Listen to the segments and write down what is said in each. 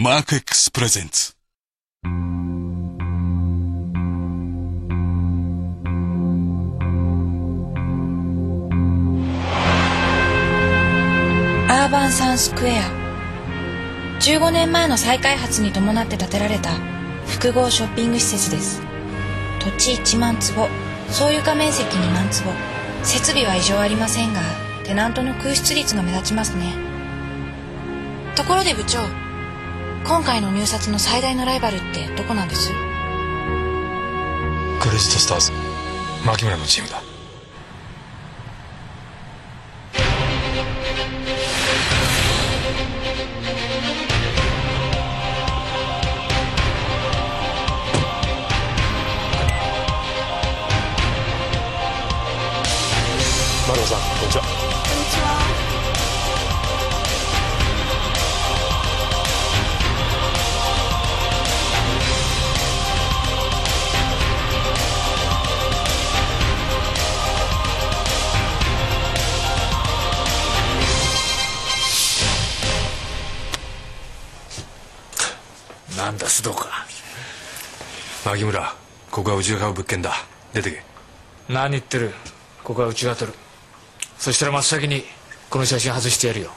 マーク X プレゼンツアーバンサンスクエア。15年前の再開発に伴って建てられた複合ショッピング施設です。土地1万坪。総床面積2万坪。設備は異常ありませんがテナントの空室率が目立ちますね。ところで部長今回の入札の最大のライバルってどこなんです？クレジットスターズ牧村のチームだ。丸尾さんこんにちは。なんだ須藤か。牧村ここはうちが買う物件だ。出てけ。何言ってる。ここはうちが取る。そしたら真っ先にこの写真外してやるよ。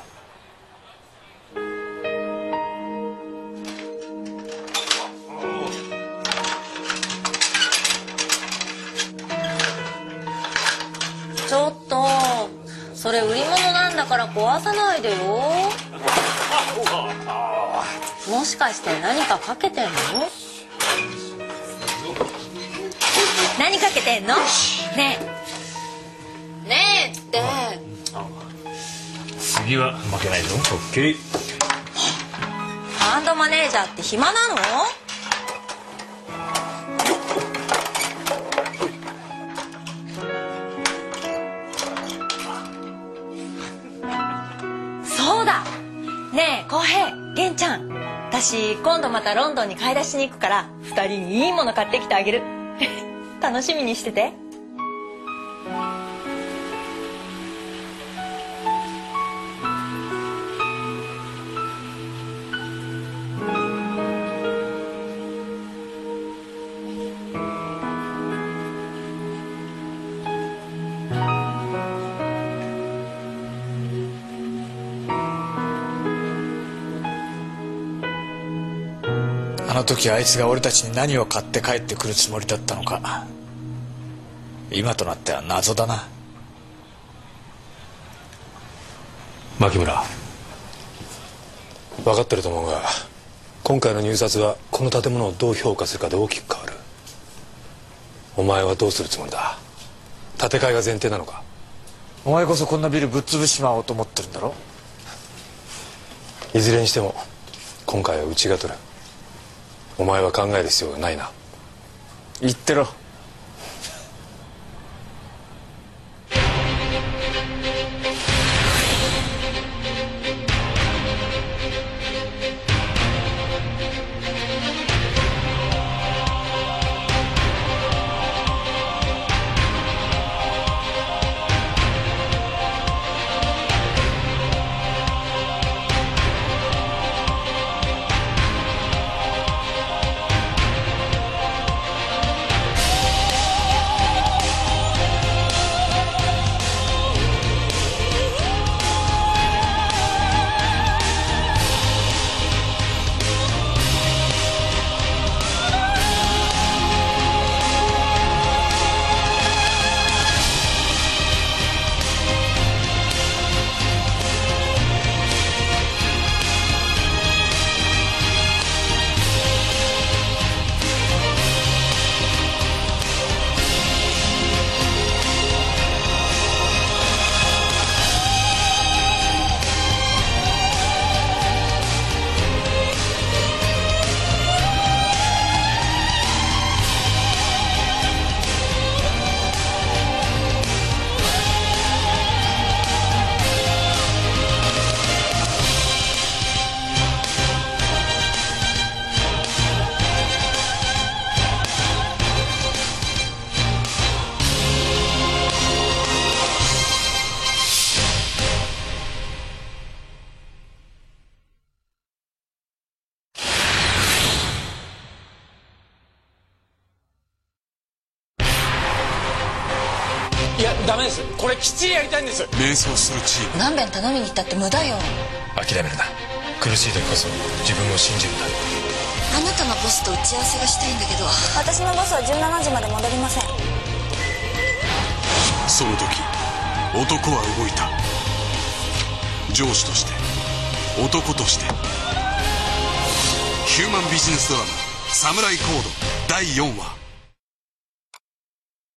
ちょっとそれ売り物なんだから壊さないでよもしかして何かかけてんの？何かけてんの？ねえ。ねえって。次は負けないぞ。オッケー。ファンドマネージャーって暇なの？んちゃん。私今度またロンドンに買い出しに行くから2人にいいもの買ってきてあげる。楽しみにしてて。あの時あいつが俺たちに何を買って帰ってくるつもりだったのか今となっては謎だな。牧村分かってると思うが今回の入札はこの建物をどう評価するかで大きく変わる。お前はどうするつもりだ？建て替えが前提なのか？お前こそこんなビルぶっ潰しまおうと思ってるんだろ？いずれにしても今回はうちが取るお前は考える必要がないな。言ってろ。いやダメです。これきっちりやりたいんです。迷走するチーム。何遍頼みに行ったって無駄よ。諦めるな。苦しい時こそ自分を信じるんだあなたのボスと打ち合わせがしたいんだけど。私のボスは17時まで戻りません。その時男は動いた。上司として男として。ヒューマンビジネスドラマ「サムライコード」第4話